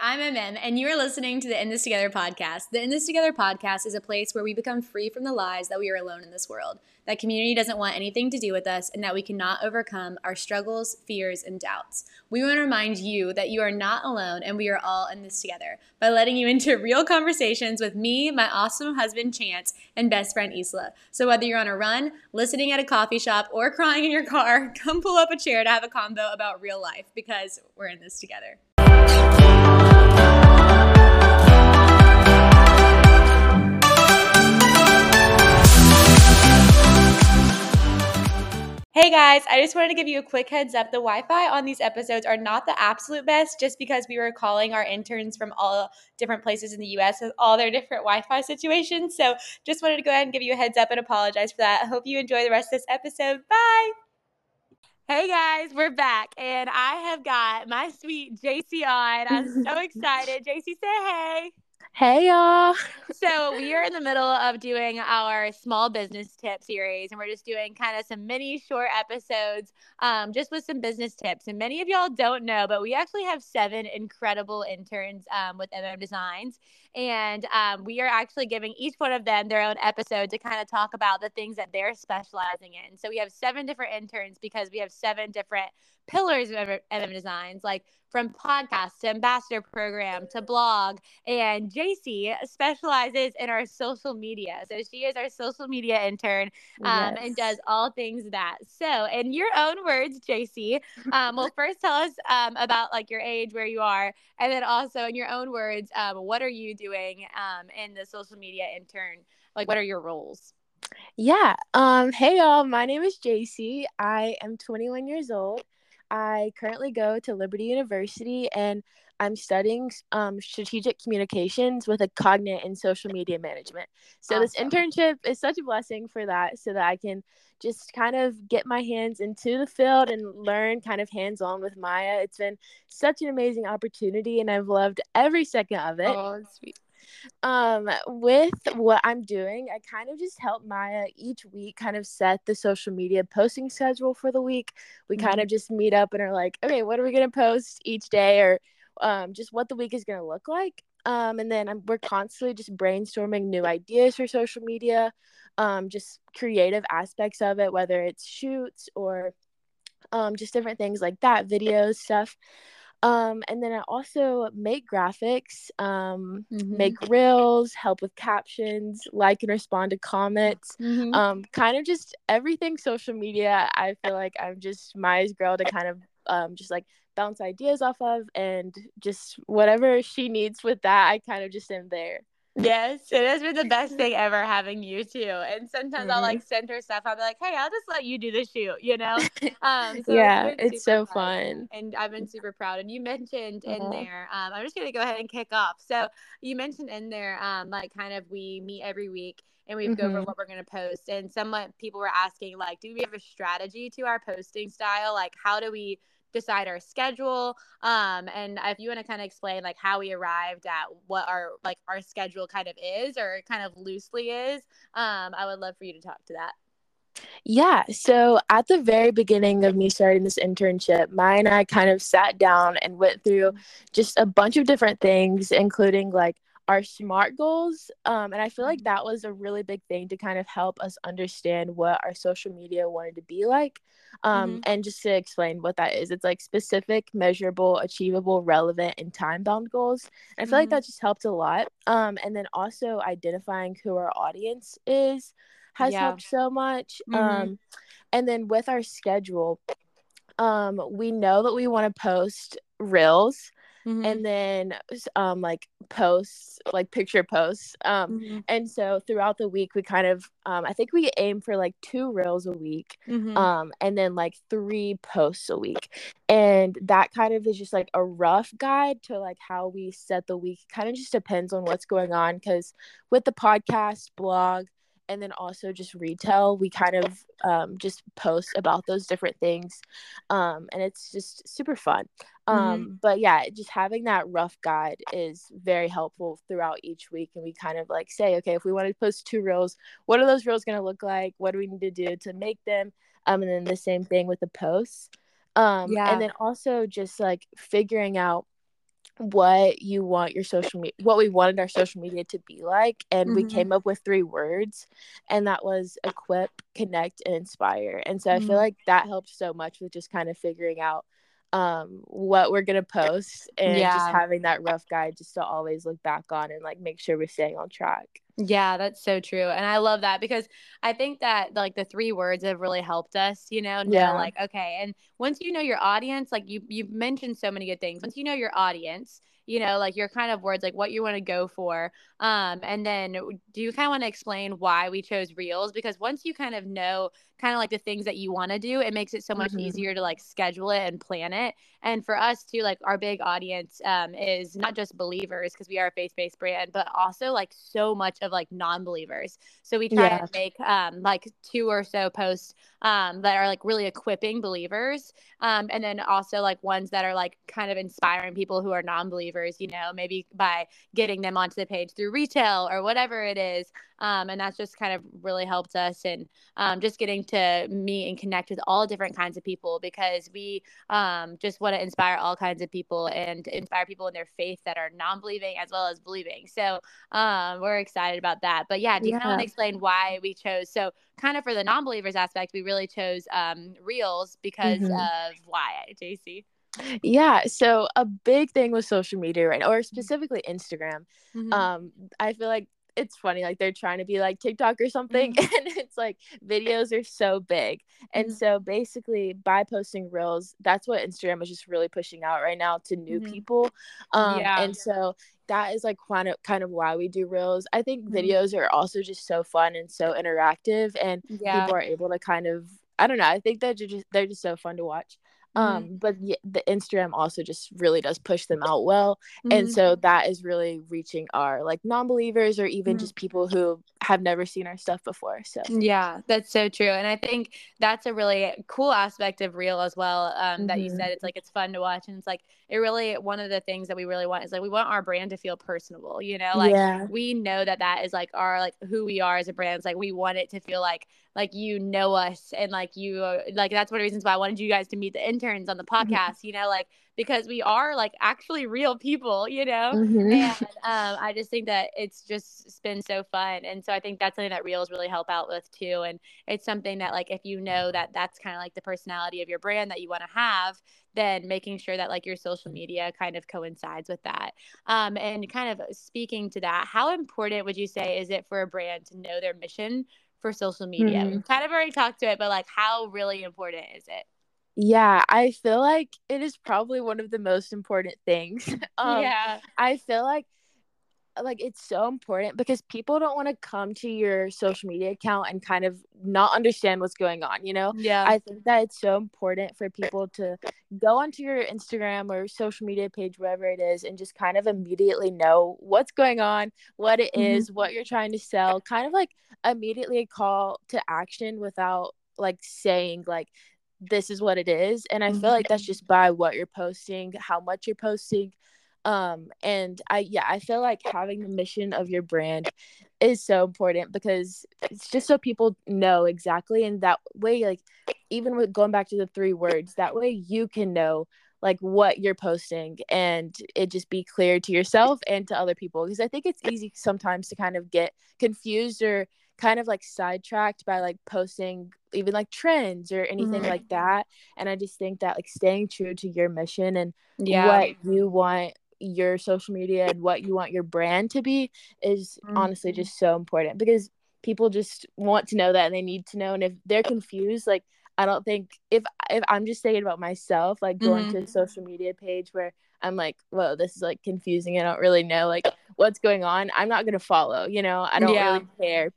I'm MM, and you are listening to the In This Together podcast. The In This Together podcast is a place where we become free from the lies that we are alone in this world, that community doesn't want anything to do with us, and that we cannot overcome our struggles, fears, and doubts. We want to remind you that you are not alone and we are all in this together by letting you into real conversations with me, my awesome husband, Chance, and best friend, Isla. So whether you're on a run, listening at a coffee shop, or crying in your car, come pull up a chair to have a combo about real life because we're in this together. Hey guys, I just wanted to give you a quick heads up. The Wi Fi on these episodes are not the absolute best just because we were calling our interns from all different places in the US with all their different Wi Fi situations. So just wanted to go ahead and give you a heads up and apologize for that. I hope you enjoy the rest of this episode. Bye. Hey guys, we're back and I have got my sweet Jacy on. I'm so excited. Jacy, say hey. Hey y'all. so we are in the middle of doing our small business tip series and we're just doing kind of some mini short episodes um, just with some business tips. And many of y'all don't know, but we actually have seven incredible interns um, with MM Designs. And um, we are actually giving each one of them their own episode to kind of talk about the things that they're specializing in. So we have seven different interns because we have seven different pillars of MM Designs, like from podcast to ambassador program to blog. And Jacy specializes in our social media. So she is our social media intern um, yes. and does all things that. So, in your own words, Jacy, um, well, first tell us um, about like your age, where you are, and then also in your own words, um, what are you doing um, in the social media intern? Like, what are your roles? Yeah. Um, hey y'all, my name is Jacy. I am 21 years old. I currently go to Liberty University and I'm studying um, strategic communications with a cognate in social media management. So, awesome. this internship is such a blessing for that, so that I can just kind of get my hands into the field and learn kind of hands on with Maia. It's been such an amazing opportunity, and I've loved every second of it. Oh, sweet um with what i'm doing i kind of just help maia each week kind of set the social media posting schedule for the week we mm-hmm. kind of just meet up and are like okay what are we going to post each day or um, just what the week is going to look like um, and then I'm, we're constantly just brainstorming new ideas for social media um, just creative aspects of it whether it's shoots or um, just different things like that videos stuff um, and then I also make graphics, um, mm-hmm. make reels, help with captions, like and respond to comments, mm-hmm. um, kind of just everything social media. I feel like I'm just Maia's girl to kind of um, just like bounce ideas off of and just whatever she needs with that, I kind of just am there. Yes, it has been the best thing ever having you too. And sometimes mm-hmm. I'll like send her stuff. I'll be like, "Hey, I'll just let you do the shoot," you know. Um, so yeah, it's, it's so fun, and I've been super proud. And you mentioned in uh-huh. there, um, I'm just gonna go ahead and kick off. So you mentioned in there, um, like kind of we meet every week and we mm-hmm. go over mm-hmm. what we're gonna post. And somewhat people were asking, like, do we have a strategy to our posting style? Like, how do we decide our schedule um and if you want to kind of explain like how we arrived at what our like our schedule kind of is or kind of loosely is um i would love for you to talk to that yeah. So at the very beginning of me starting this internship, Maia and I kind of sat down and went through just a bunch of different things, including like our SMART goals. Um, and I feel like mm-hmm. that was a really big thing to kind of help us understand what our social media wanted to be like. Um, mm-hmm. And just to explain what that is, it's like specific, measurable, achievable, relevant, and time bound goals. And I feel mm-hmm. like that just helped a lot. Um, and then also identifying who our audience is has yeah. helped so much. Mm-hmm. Um, and then with our schedule, um, we know that we want to post reels mm-hmm. and then um like posts like picture posts um mm-hmm. and so throughout the week we kind of um i think we aim for like two reels a week mm-hmm. um and then like three posts a week and that kind of is just like a rough guide to like how we set the week kind of just depends on what's going on because with the podcast blog and then also just retail we kind of um, just post about those different things um, and it's just super fun mm-hmm. um, mm-hmm. but yeah just having that rough guide is very helpful throughout each week and we kind of like say okay if we want to post two reels what are those reels going to look like what do we need to do to make them um, and then the same thing with the posts um, yeah. and then also just like figuring out what you want your social media what we wanted our social media to be like and mm-hmm. we came up with three words and that was equip connect and inspire and so mm-hmm. i feel mm-hmm. like that helped so much with just kind of figuring out um what we're gonna post and yeah. just having that rough guide just to always look back on and like make sure we're staying on track yeah that's so true and i love that because i think that like the three words have really helped us you know yeah. like okay and once you know your audience like you you've mentioned so many good things once you know your audience you know like your kind of words like what you want to go for um and then do you kind of want to explain why we chose reels because once you kind of know kind of like the things that you want to do it makes it so much mm-hmm. easier to like schedule it and plan it and for us too like our big audience um, is not just believers because we are a faith-based brand but also like so much of like non-believers so we try yeah. to make um, like two or so posts um, that are like really equipping believers um, and then also like ones that are like kind of inspiring people who are you know maybe by getting them onto the page through retail or whatever it is um, and that's just kind of really helped us and um, just getting to meet and connect with all different kinds of people because we um, just want to inspire all kinds of people and inspire people in their faith that are non-believing as well as believing so um, we're excited about that but yeah do you yeah. kind of want to explain why we chose so kind of for the non-believers aspect we really chose um, reels because mm-hmm. of why jacy yeah so a big thing with social media right now or specifically instagram mm-hmm. um i feel like it's funny like they're trying to be like TikTok or something mm-hmm. and it's like videos are so big. And mm-hmm. so basically by posting reels, that's what Instagram is just really pushing out right now to new mm-hmm. people. Um yeah. and so that is like kind of kind of why we do reels. I think mm-hmm. videos are also just so fun and so interactive and yeah. people are able to kind of I don't know, I think that just they're just so fun to watch. Mm-hmm. um but yeah, the instagram also just really does push them out well mm-hmm. and so that is really reaching our like non-believers or even mm-hmm. just people who have never seen our stuff before so yeah that's so true and i think that's a really cool aspect of reel as well um that you mm-hmm. said it's like it's fun to watch and it's like it really one of the things that we really want is like we want our brand to feel personable you know like yeah. we know that that is like our like who we are as a brand it's like we want it to feel like like you know us and like you like that's one of the reasons why I wanted you guys to meet the interns on the mm-hmm. podcast, mm-hmm. you know, like because we are like actually real people, you know. Mm-hmm. And um, I just think that it's just been so fun, and so I think that's something that reels really help out with too. And it's something that like if you know that that's kind of like the personality of your brand that you want to have, then making sure that like your social media kind of coincides with that. Um, and kind of speaking to that, how important would you say is it for a brand to know their mission for social media? Mm-hmm. We've kind of already talked to it, but like how really important is it? Yeah, I feel like it is probably one of the most important things. um, yeah. I feel like like it's so important because people don't want to come to your social media account and kind of not understand what's going on you know yeah i think that it's so important for people to go onto your instagram or social media page wherever it is and just kind of immediately know what's going on what it mm-hmm. is, what you're trying to sell kind of like immediately a call to action without like saying like this is what it is and i feel like that's mm-hmm. just by what you're posting how much you're posting um and i yeah i feel like having the mission of your brand is so important because it's just so people know exactly and that way like even with going back to the three words that way you can know like what you're posting and it just be clear to yourself and to other people because i think it's easy sometimes to kind of get confused or kind of like sidetracked by like posting even like trends or anything mm-hmm. like that and i just think that like staying true to your mission and yeah. what you want your social media and what you want your brand to be is mm-hmm. honestly just so important because people just want to know that and they need to know and if they're confused like i don't think if if i'm just thinking about myself like going mm-hmm. to a social media page where i'm like whoa this is like confusing i don't really know like what's going on i'm not gonna follow you know i don't yeah. really care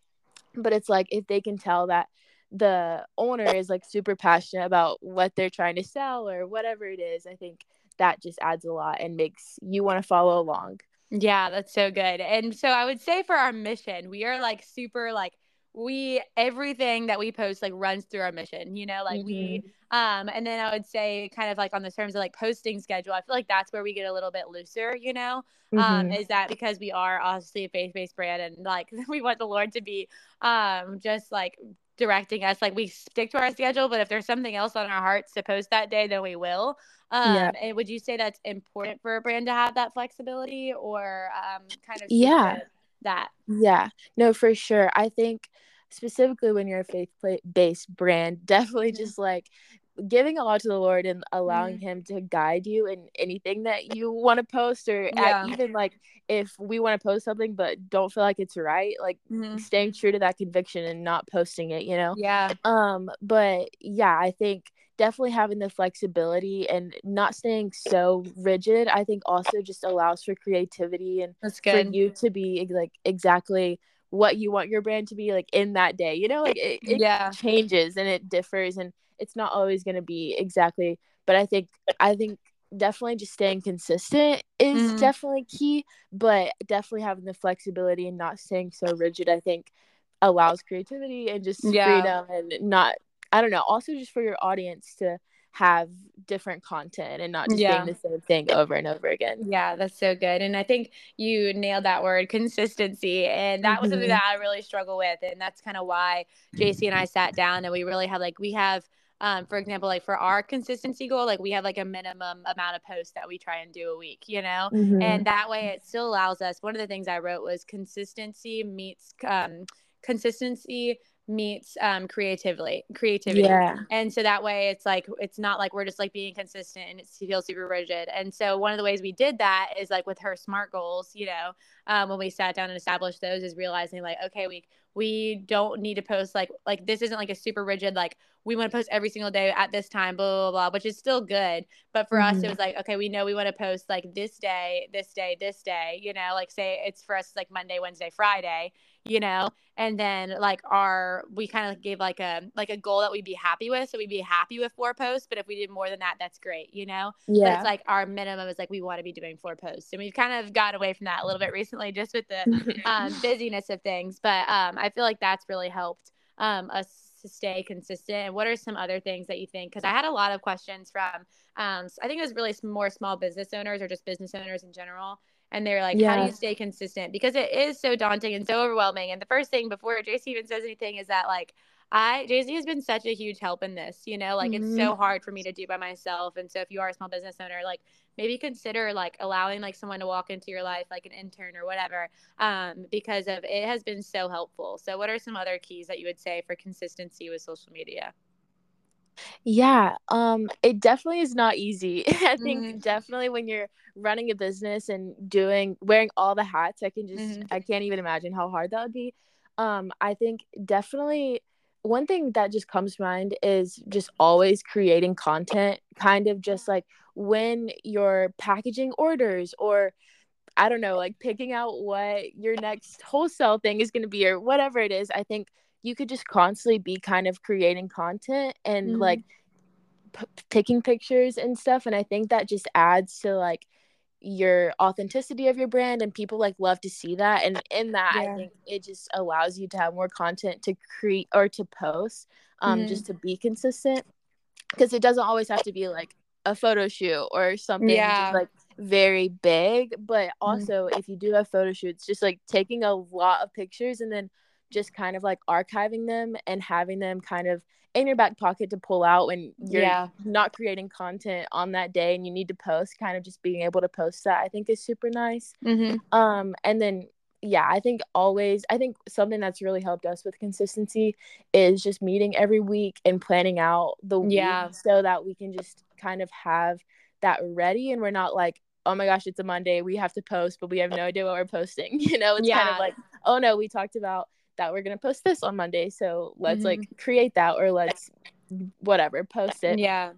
but it's like if they can tell that the owner is like super passionate about what they're trying to sell or whatever it is i think that just adds a lot and makes you want to follow along. Yeah, that's so good. And so I would say for our mission, we are like super like we everything that we post like runs through our mission, you know, like mm-hmm. we um and then I would say kind of like on the terms of like posting schedule, I feel like that's where we get a little bit looser, you know. Um, mm-hmm. Um is that because we are obviously a faith-based brand and like we want the Lord to be um just like directing us. Like we stick to our schedule, but if there's something else on our hearts to post that day, then we will. Um, yeah. And would you say that's important for a brand to have that flexibility or um, kind of yeah that? Yeah, no, for sure. I think specifically when you're a faith based brand, definitely mm-hmm. just like giving a lot to the Lord and allowing mm-hmm. Him to guide you in anything that you want to post, or yeah. even like if we want to post something but don't feel like it's right, like mm-hmm. staying true to that conviction and not posting it, you know? Yeah. Um, but yeah, I think definitely having the flexibility and not staying so rigid, I think also just allows for creativity and for you to be like exactly what you want your brand to be like in that day. You know, like it, it yeah. changes and it differs and it's not always going to be exactly but i think i think definitely just staying consistent is mm-hmm. definitely key but definitely having the flexibility and not staying so rigid i think allows creativity and just yeah. freedom and not i don't know also just for your audience to have different content and not just yeah. being the same thing over and over again. Yeah, that's so good. And I think you nailed that word consistency. And that mm-hmm. was something mm-hmm. that I really struggle with. And that's kind of why Jacy and I sat down and we really had like, we have um, for example, like for our consistency goal, like we have like a minimum amount of posts that we try and do a week, you know, mm-hmm. and that way it still allows us. One of the things I wrote was consistency meets um, consistency meets um creatively creativity yeah. and so that way it's like it's not like we're just like being consistent and it feels super rigid and so one of the ways we did that is like with her smart goals you know um, when we sat down and established those is realizing like okay we we don't need to post like like this isn't like a super rigid like we want to post every single day at this time blah blah blah which is still good but for mm-hmm. us it mm-hmm. was like okay we know we want to post like this day this day this day you know like say it's for us like monday wednesday friday you know and then like our we kind of gave like a like a goal that we'd be happy with so we'd be happy with four posts but if we did more than that that's great you know yeah but it's like our minimum is like we want to be doing four posts and we've kind of got away from that a little bit recently just with the um, busyness of things but um, i feel like that's really helped um, us to stay consistent and what are some other things that you think because i had a lot of questions from um, i think it was really more small business owners or just business owners in general and they're like, yeah. how do you stay consistent? Because it is so daunting and so overwhelming. And the first thing before Jacy even says anything is that like I Jacy has been such a huge help in this, you know, like mm-hmm. it's so mm-hmm. hard for me to do by myself. And so if you are a small business owner, like maybe consider like allowing like someone to walk into your life, like an intern or whatever, um, because of it has been so helpful. So what are some other keys that you would say for consistency with social media? Yeah, um, it definitely is not easy. I think mm-hmm. definitely when you're running a business and doing wearing all the hats, I can just mm-hmm. I can't even imagine how hard that would be. Um, I think definitely one thing that just comes to mind is just always creating content, kind of just like when you're packaging orders or I don't know, like picking out what your next wholesale thing is going to be or whatever it is. I think you could just constantly be kind of creating content and mm-hmm. like p- taking pictures and stuff and i think that just adds to like your authenticity of your brand and people like love to see that and in that yeah. i think it just allows you to have more content to create or to post um mm-hmm. just to be consistent because it doesn't always have to be like a photo shoot or something yeah. just like very big but mm-hmm. also mm-hmm. if you do have photo shoots just like taking a lot of pictures and then just kind of like archiving them and having them kind of in your back pocket to pull out when you're yeah. not creating content on that day and you need to post kind of just being able to post that i think is super nice mm-hmm. um and then yeah i think always i think something that's really helped us with consistency is just meeting every week and planning out the yeah. week so that we can just kind of have that ready and we're not like oh my gosh it's a monday we have to post but we have no idea what we're posting you know it's yeah. kind of like oh no we talked about that we're gonna post this on Monday, so let's mm-hmm. like create that or let's whatever post it. Yeah.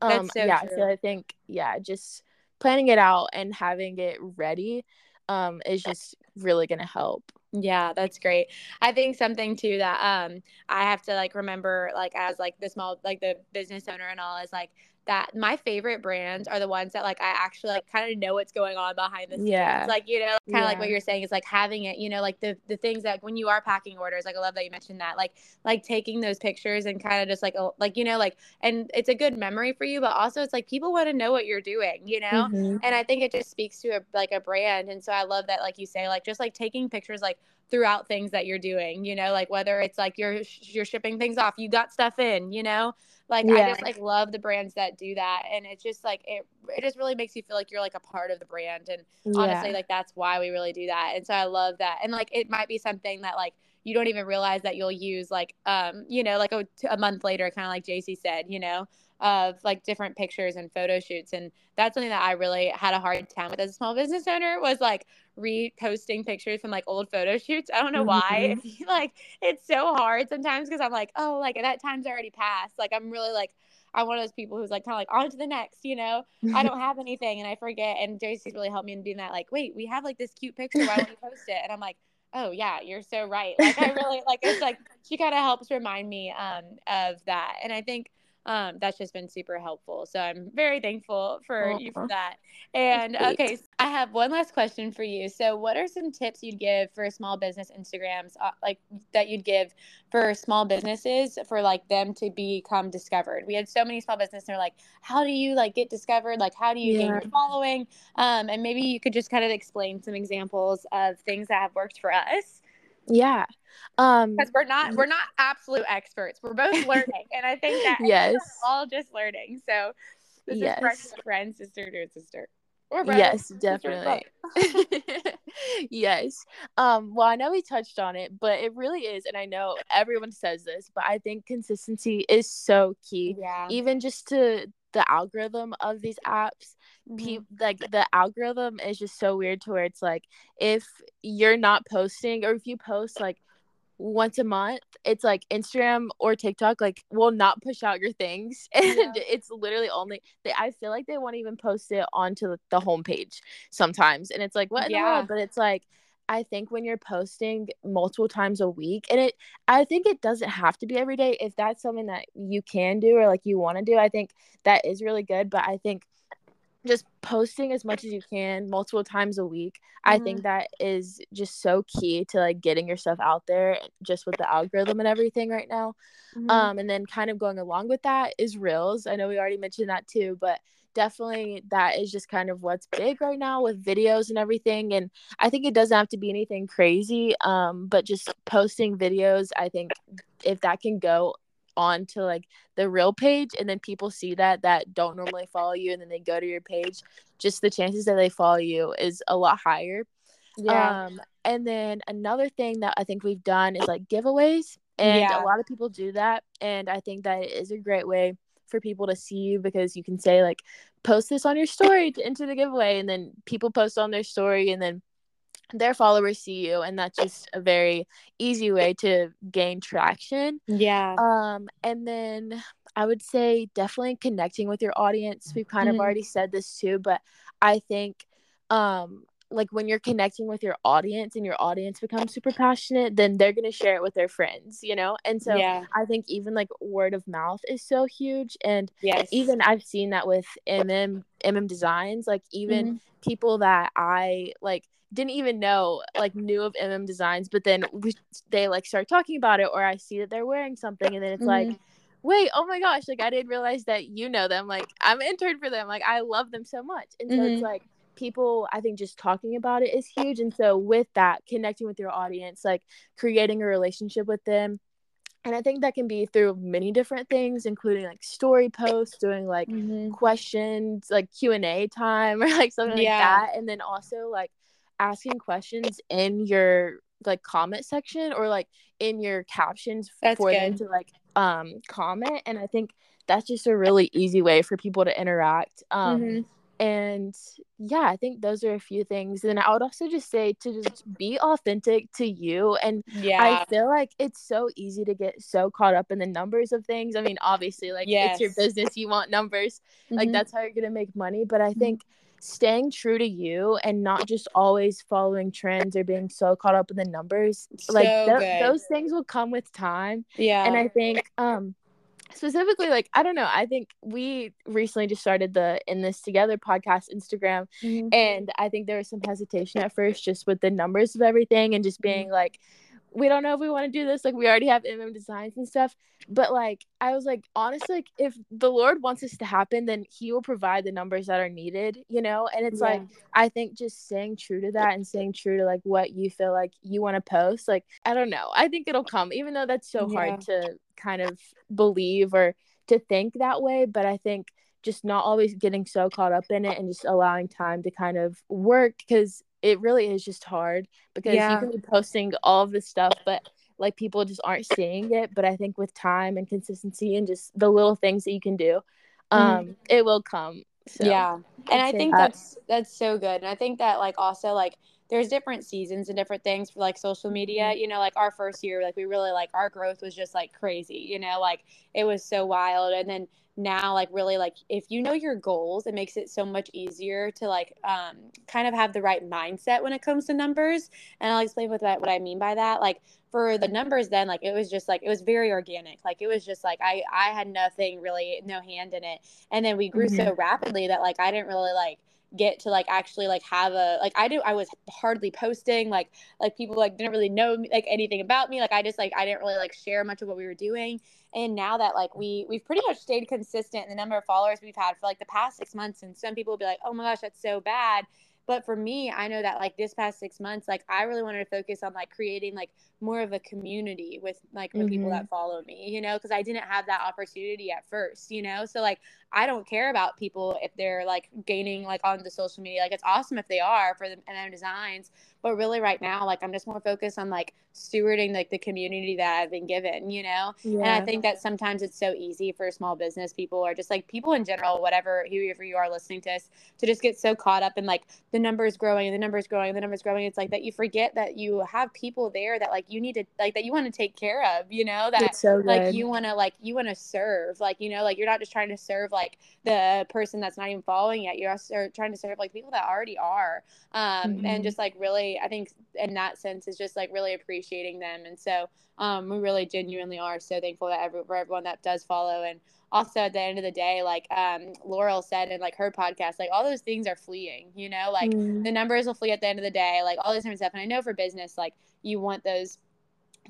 Um, so yeah, true. so I think yeah, just planning it out and having it ready um is just really gonna help. Yeah, that's great. I think something too that um I have to like remember like as like the small like the business owner and all is like that my favorite brands are the ones that like I actually like kind of know what's going on behind the scenes. Yeah. Like, you know, kind of Yeah. like what you're saying is like having it, you know, like the the things that when you are packing orders, like I love that you mentioned that, like like taking those pictures and kind of just like oh, like you know, like and it's a good memory for you, but also it's like people want to know what you're doing, you know? Mhm. And I think it just speaks to a like a brand. And so I love that like you say, like just like taking pictures like throughout things that you're doing, you know, like whether it's like you're you're shipping things off, you got stuff in, you know? Like I just like love the brands that do that, and it's just like it. It just really makes you feel like you're like a part of the brand, and honestly, like that's why we really do that. And so I love that, and like it might be something that like you don't even realize that you'll use like um you know like a, a month later, kind of like Jacy said, you know, of like different pictures and photo shoots, and that's something that I really had a hard time with as a small business owner was like reposting pictures from like old photo shoots. I don't know why. like it's so hard sometimes because I'm like, oh, like that time's already passed. Like I'm really like I'm one of those people who's like kind of like on to the next, you know. I don't have anything and I forget. And Jacy's really helped me in being that like, wait, we have like this cute picture. Why don't you post it? And I'm like, oh yeah, you're so right. Like I really like it's like she kind of helps remind me um of that. And I think um that's just been super helpful. So I'm very thankful for you for that. And okay, so I have one last question for you. So what are some tips you'd give for small business Instagrams uh, like that you'd give for small businesses for like them to become discovered? We had so many small businesses and they're like, how do you like get discovered? Like how do you gain your following? Um and maybe you could just kind of explain some examples of things that have worked for us Yeah. Um because we're not we're not absolute experts. We're both learning, and I think that Yes. we're all just learning. So this is friend Yes. to friend, sister to sister, or brother, Yes, definitely. yes. Um, well, I know we touched on it, but it really is, and I know everyone says this, but I think consistency is so key. yeah, Even just to the algorithm of these apps, Mhm. pe- like the algorithm is just so weird to where it's like if you're not posting or if you post like once a month it's like instagram or tiktok like will not push out your things and Yeah. it's literally only they i feel like they won't even post it onto the, the homepage sometimes and it's like what Yeah. but it's like i think when you're posting multiple times a week and it i think it doesn't have to be every day if that's something that you can do or like you want to do i think that is really good but i think just posting as much as you can multiple times a week i Mhm. think that is just so key to like getting your stuff out there just with the algorithm and everything right now Mhm. um and then kind of going along with that is reels i know we already mentioned that too but definitely that is just kind of what's big right now with videos and everything and i think it doesn't have to be anything crazy um but just posting videos i think if that can go on to like the real page and then people see that that don't normally follow you and then they go to your page just the chances that they follow you is a lot higher yeah, um and then another thing that i think we've done is like giveaways and Yeah. a lot of people do that and i think that it is a great way for people to see you because you can say like post this on your story to enter the giveaway and then people post on their story and then their followers see you and that's just a very easy way to gain traction. Yeah, um and then i would say definitely connecting with your audience. We've kind Mhm. of already said this too but i think um like when you're connecting with your audience and your audience becomes super passionate then they're going to share it with their friends you know and so yeah, i think even like word of mouth is so huge and yes, even i've seen that with mm mm designs like even Mhm. people that i like didn't even know like knew of mm designs but then we, they like start talking about it or i see that they're wearing something and then it's like Mhm. wait oh my gosh like i didn't realize that you know them like i'm intern for them like i love them so much and so it's Mhm. like people i think just talking about it is huge and so with that connecting with your audience like creating a relationship with them and i think that can be through many different things including like story posts doing like Mhm. questions like q&a time or like something Yeah. like that and then also like asking questions in your like comment section or like in your captions That's for them to like um comment and i think that's just a really easy way for people to interact um Mhm. And yeah i think those are a few things and i would also just say to just be authentic to you and yeah, I feel like it's so easy to get so caught up in the numbers of things. I mean, obviously, like it's your business, you want numbers. Like Mhm. that's how you're gonna make money. But I Mhm. think staying true to you and not just always following trends or being so caught up in the numbers, like So tho- good. those things will come with time. yeah, And I think um specifically like i don't know i think we recently just started the in this together podcast instagram mm-hmm. and i think there was some hesitation at first just with the numbers of everything and just being mm-hmm. like we don't know if we want to do this like we already have mm designs and stuff but like i was like honestly like if the lord wants this to happen then he will provide the numbers that are needed you know and it's yeah. like i think just staying true to that and staying true to like what you feel like you want to post like i don't know i think it'll come even though that's so yeah. hard to kind of believe or to think that way but i think just not always getting so caught up in it and just allowing time to kind of work because it really is just hard because yeah. you can be posting all of this stuff but like people just aren't seeing it but i think with time and consistency and just the little things that you can do mm-hmm. um mm-hmm. it will come so yeah and i think that. that's that's so good and i think that like also like there's different seasons and different things for like social media mm-hmm. you know like our first year like we really like our growth was just like crazy you know like it was so wild. And then now like really like if you know your goals it makes it so much easier to like um, kind of have the right mindset when it comes to numbers. And i'll explain what that what i mean by that. Like for the numbers then like it was just like it was very organic. Like it was just like i i had nothing really no hand in it. And then we grew mm-hmm. so rapidly that like i didn't really like get to like actually like have a like I do I was hardly posting like like people like didn't really know like anything about me like I just like I didn't really like share much of what we were doing. And now that like we we've pretty much stayed consistent in the number of followers we've had for like the past six months and some people will be like oh my gosh that's so bad. But for me i know that like this past six months like i really wanted to focus on like creating like more of a community with like the mm-hmm. people that follow me you know because i didn't have that opportunity at first you know? So like I don't care about people if they're like gaining like on the social media. Like it's awesome if they are for the MM designs, but really right now, like I'm just more focused on like stewarding like the community that I've been given, you know? Yeah. And I think that sometimes it's so easy for small business people or just like people in general, whatever whoever you are listening to us, to just get so caught up in like the numbers growing and the numbers growing, and the numbers growing. It's like that you forget that you have people there that like you need to like that you want to take care of, you know, that so like you want to like you want to serve, like, you know, like you're not just trying to serve like like the person that's not even following yet. You're also trying to serve like people that already are. Um, mm-hmm. And just like really, I think in that sense is just like really appreciating them. And so um, we really genuinely are so thankful that every, for everyone that does follow. And also at the end of the day, like um, Laurel said in like her podcast, like all those things are fleeing, you know, like mm-hmm. the numbers will flee at the end of the day, like all this different stuff. And I know for business, like you want those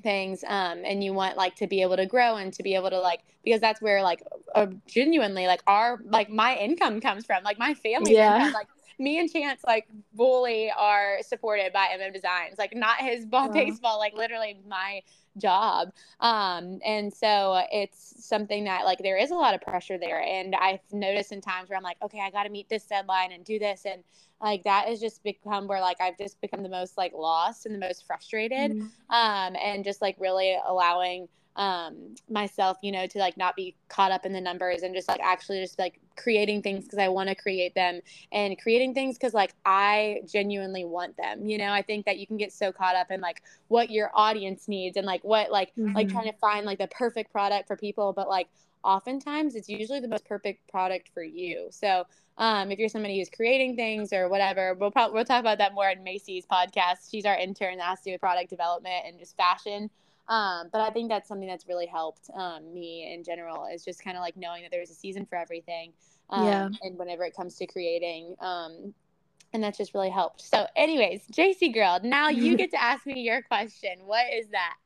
things um and you want like to be able to grow and to be able to like because that's where like uh, genuinely like our like my income comes from like my family yeah. income like me and Chance like fully are supported by MM Designs like not his ball wow. baseball like literally my job. Um and so it's something that like there is a lot of pressure there. And I've noticed in times where I'm like okay I got to meet this deadline and do this. And like that has just become where like I've just become the most like lost and the most frustrated. Mm-hmm. um and just like really allowing um myself you know to like not be caught up in the numbers and just like actually just like creating things because I want to create them and creating things because like I genuinely want them you know I think that you can get so caught up in like what your audience needs and like what like mm-hmm. like trying to find like the perfect product for people but like oftentimes it's usually the most perfect product for you so um, if you're somebody who's creating things or whatever, we'll probably we'll talk about that more in Macy's podcast. She's our intern that has to do with product development and just fashion. Um, but I think that's something that's really helped um, me in general is just kind of like knowing that there's a season for everything. Um, yeah. And whenever it comes to creating, um, and that's just really helped. So, anyways, Jacy girl, now you get to ask me your question. What is that?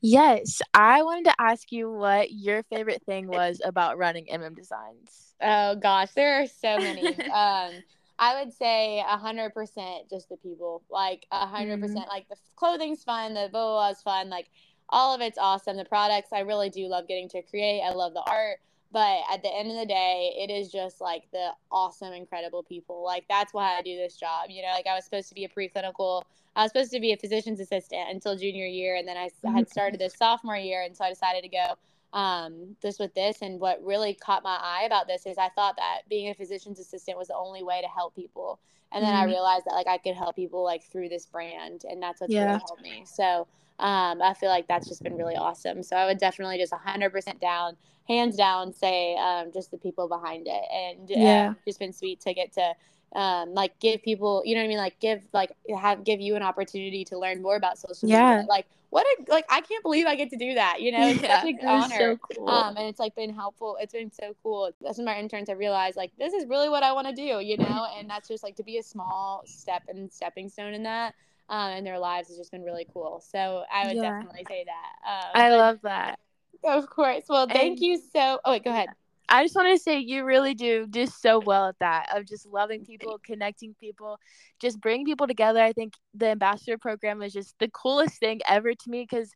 Yes, I wanted to ask you what your favorite thing was about running MM Designs. Oh gosh, there are so many. um, I would say a hundred percent just the people. Like a hundred percent. Mm-hmm. Like the clothing's fun, the is fun. Like all of it's awesome. The products I really do love getting to create. I love the art. But at the end of the day, it is just like the awesome, incredible people. Like that's why I do this job. You know, like I was supposed to be a preclinical. I was supposed to be a physician's assistant until junior year, and then I had mm-hmm. started this sophomore year, and so I decided to go um, this with this. And what really caught my eye about this is I thought that being a physician's assistant was the only way to help people. And then mm-hmm. I realized that like I could help people like through this brand, and that's what's yeah. really helped me. So um, I feel like that's just been really awesome. So I would definitely just 100% down, hands down, say um, just the people behind it, and yeah, um, just been sweet to get to um, like give people, you know what I mean? Like give, like have, give you an opportunity to learn more about social Yeah. media. Like what a, like, I can't believe I get to do that, you know, it's Yeah, such an honor. so cool. Um, and it's like been helpful. It's been so cool. Some of my interns have realized like this is really what I want to do, you know, and that's just like to be a small step and stepping stone in that. Um, in their lives has just been really cool. So I would Yeah. definitely say that. Um, I but- love that. of course. Well, thank And- you so. Oh wait, go ahead. I just want to say you really do do so well at that of just loving people, connecting people, just bringing people together. I think the ambassador program is just the coolest thing ever to me because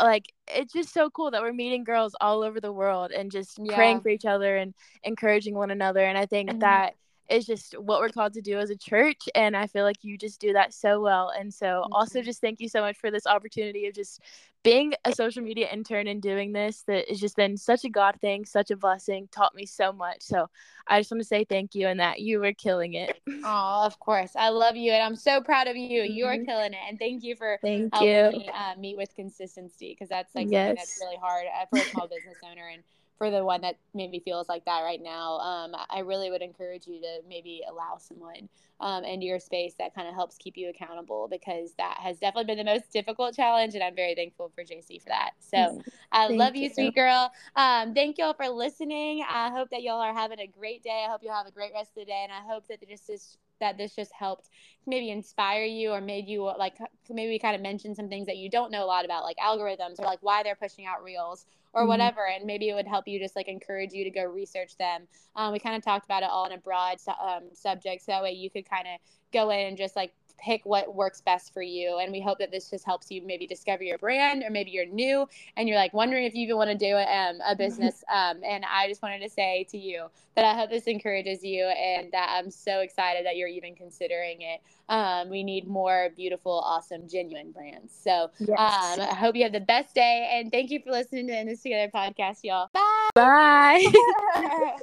like it's just so cool that we're meeting girls all over the world and just Yeah. praying for each other and encouraging one another and I think Mhm. that is just what we're called to do as a church and I feel like you just do that so well and so also Mhm. just thank you so much for this opportunity of just being a social media intern and doing this that has just been such a God thing, such a blessing, taught me so much. So I just want to say thank you and that you were killing it. Oh, of course. I love you, and I'm so proud of you. You are Mhm. killing it, and thank you for Thank helping you. me uh, meet with consistency because that's like something that's really hard uh, for a small business owner and for the one that maybe feels like that right now. Um, I really would encourage you to maybe allow someone um, into your space that kind of helps keep you accountable because that has definitely been the most difficult challenge, and I'm very thankful for Jacy for that. So. I love you, you. sweet girl. Um, thank y'all for listening. I hope that y'all are having a great day. I hope you'll have a great rest of the day, and I hope that this is that this just helped maybe inspire you or made you like maybe we kind of mentioned some things that you don't know a lot about like algorithms or like why they're pushing out reels or Mhm. whatever and maybe it would help you just like encourage you to go research them um, we kind of talked about it all in a broad um, subject so that way you could kind of go in and just like pick what works best for you and we hope that this just helps you maybe discover your brand or maybe you're new and you're like wondering if you even want to do um, a business um, and i just wanted to say to you that i hope this encourages you and that i'm so excited that you're even considering it. Um, we need more beautiful awesome genuine brands. So Yes. um, i hope you have the best day and thank you for listening to In this together podcast y'all. Bye. Bye.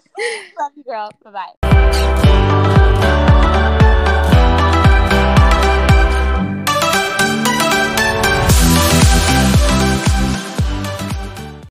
love you girl. Bye-bye